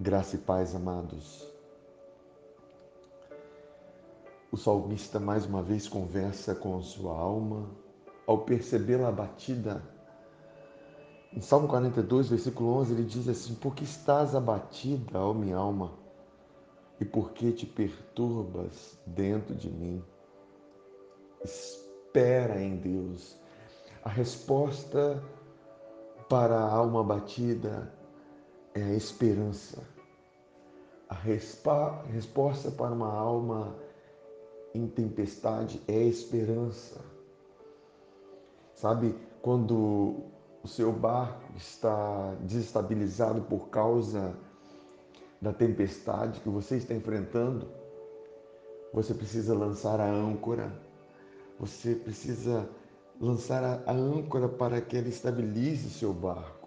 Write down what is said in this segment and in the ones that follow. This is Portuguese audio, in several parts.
Graça e paz, amados. O salmista mais uma vez conversa com sua alma ao percebê-la abatida. Em Salmo 42, versículo 11, ele diz assim: Por que estás abatida, ó minha alma? E por que te perturbas dentro de mim? Espera em Deus. A resposta para a alma abatida é a esperança. A resposta para uma alma em tempestade é a esperança. Sabe, quando o seu barco está desestabilizado por causa da tempestade que você está enfrentando, você precisa lançar a âncora. Você precisa lançar a âncora para que ela estabilize seu barco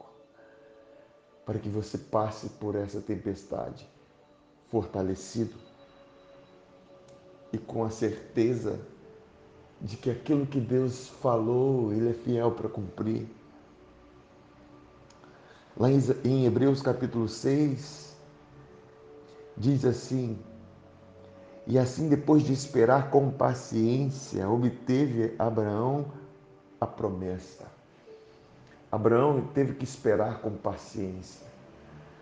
para que você passe por essa tempestade fortalecido e com a certeza de que aquilo que Deus falou, Ele é fiel para cumprir. Lá em Hebreus capítulo 6, diz assim: E assim, depois de esperar com paciência, obteve Abraão a promessa. Abraão teve que esperar com paciência.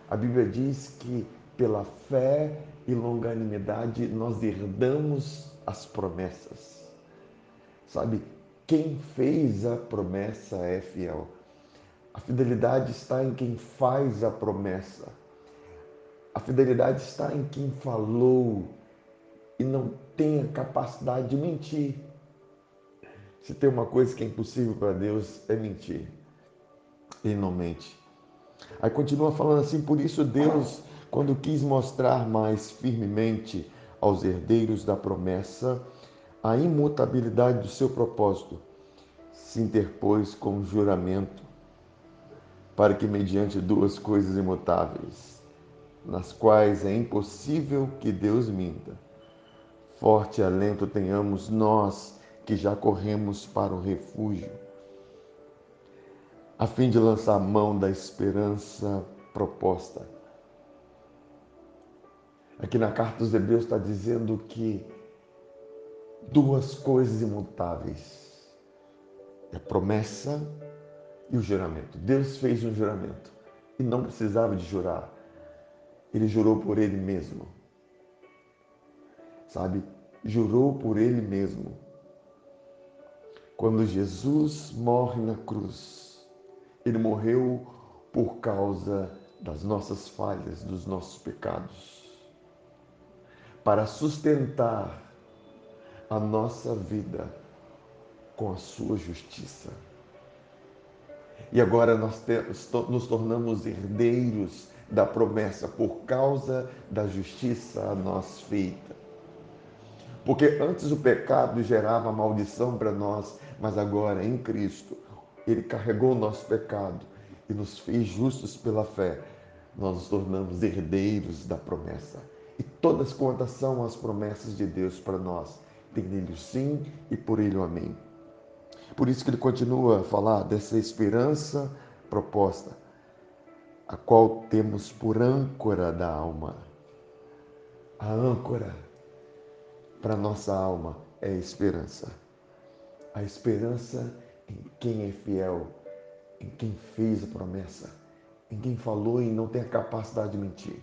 A Bíblia diz que pela fé e longanimidade nós herdamos as promessas. Sabe, quem fez a promessa é fiel. A fidelidade está em quem faz a promessa. A fidelidade está em quem falou e não tem a capacidade de mentir. Se tem uma coisa que é impossível para Deus é mentir e não mente. Aí continua falando assim: por isso Deus, quando quis mostrar mais firmemente aos herdeiros da promessa a imutabilidade do seu propósito, se interpôs com juramento, para que, mediante duas coisas imutáveis, nas quais é impossível que Deus minta, forte alento tenhamos nós que já corremos para o refúgio a fim de lançar mão da esperança proposta. Aqui na carta dos Hebreus está dizendo que duas coisas imutáveis: a promessa e o juramento. Deus fez um juramento e não precisava de jurar. Ele jurou por ele mesmo. Sabe? Jurou por ele mesmo. Quando Jesus morre na cruz, ele morreu por causa das nossas falhas, dos nossos pecados, para sustentar a nossa vida com a sua justiça. E agora nós nos tornamos herdeiros da promessa por causa da justiça a nós feita. Porque antes o pecado gerava maldição para nós, mas agora em Cristo ele carregou o nosso pecado e nos fez justos pela fé. Nós nos tornamos herdeiros da promessa. E todas quantas são as promessas de Deus para nós. Tem nele o sim e por ele o amém. Por isso que ele continua a falar dessa esperança proposta, a qual temos por âncora da alma. A âncora para nossa alma é a esperança. A esperança em quem é fiel, em quem fez a promessa, em quem falou e não tem a capacidade de mentir.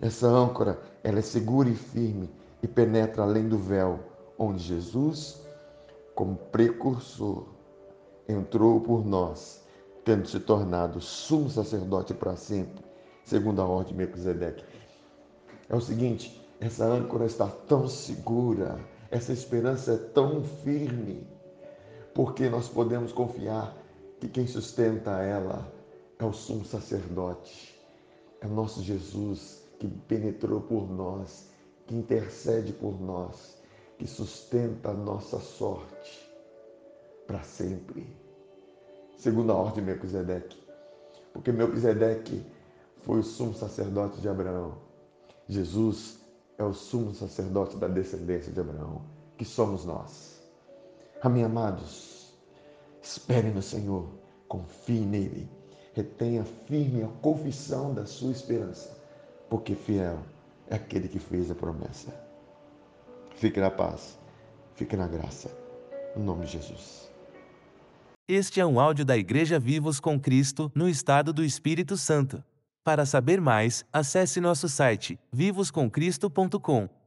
Essa âncora, ela é segura e firme e penetra além do véu, onde Jesus, como precursor, entrou por nós, tendo se tornado sumo sacerdote para sempre, segundo a ordem de Melquisedeque. É o seguinte, essa âncora está tão segura, essa esperança é tão firme, porque nós podemos confiar que quem sustenta ela é o sumo sacerdote, é o nosso Jesus que penetrou por nós, que intercede por nós, que sustenta a nossa sorte para sempre. Segundo a ordem de Melquisedeque. Porque Melquisedeque foi o sumo sacerdote de Abraão. Jesus é o sumo sacerdote da descendência de Abraão, que somos nós. Amém, amados? Espere no Senhor, confie nele, retenha firme a confissão da sua esperança, porque fiel é aquele que fez a promessa. Fique na paz, fique na graça, em nome de Jesus. Este é um áudio da Igreja Vivos com Cristo, no estado do Espírito Santo. Para saber mais, acesse nosso site vivoscomcristo.com.